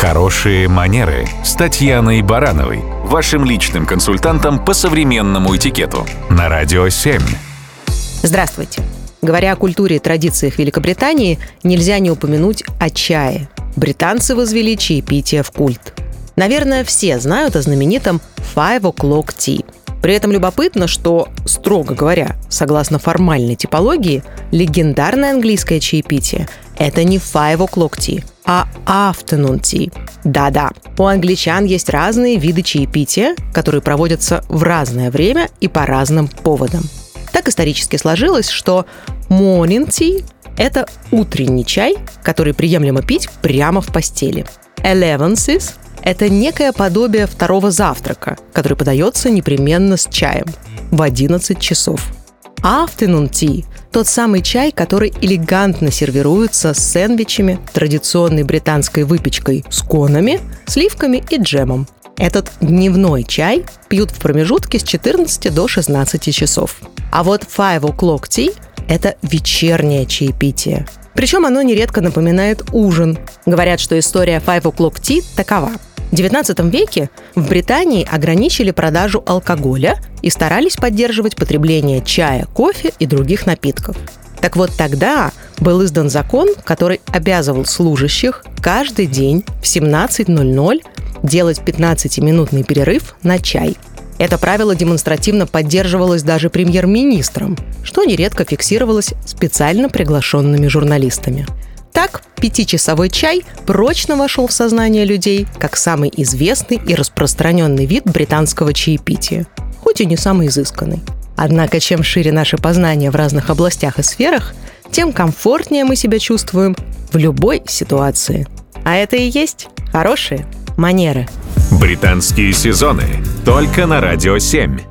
Хорошие манеры с Татьяной Барановой, вашим личным консультантом по современному этикету на Радио 7. Здравствуйте. Говоря о культуре и традициях Великобритании, нельзя не упомянуть о чае. Британцы возвели чаепитие в культ. Наверное, все знают о знаменитом Five O'Clock Tea – при этом любопытно, что, строго говоря, согласно формальной типологии, легендарное английское чаепитие – это не five o'clock tea, а afternoon tea. Да-да, у англичан есть разные виды чаепития, которые проводятся в разное время и по разным поводам. Так исторически сложилось, что morning tea – это утренний чай, который приемлемо пить прямо в постели. Elevenses это некое подобие второго завтрака, который подается непременно с чаем в 11 часов. Afternoon tea – тот самый чай, который элегантно сервируется с сэндвичами, традиционной британской выпечкой с конами, сливками и джемом. Этот дневной чай пьют в промежутке с 14 до 16 часов. А вот five o'clock tea – это вечернее чаепитие. Причем оно нередко напоминает ужин. Говорят, что история Five O'Clock Tea такова – в XIX веке в Британии ограничили продажу алкоголя и старались поддерживать потребление чая, кофе и других напитков. Так вот тогда был издан закон, который обязывал служащих каждый день в 17.00 делать 15-минутный перерыв на чай. Это правило демонстративно поддерживалось даже премьер-министром, что нередко фиксировалось специально приглашенными журналистами. Пятичасовой чай прочно вошел в сознание людей как самый известный и распространенный вид британского чаепития, хоть и не самый изысканный. Однако, чем шире наше познание в разных областях и сферах, тем комфортнее мы себя чувствуем в любой ситуации. А это и есть хорошие манеры. Британские сезоны только на Радио 7.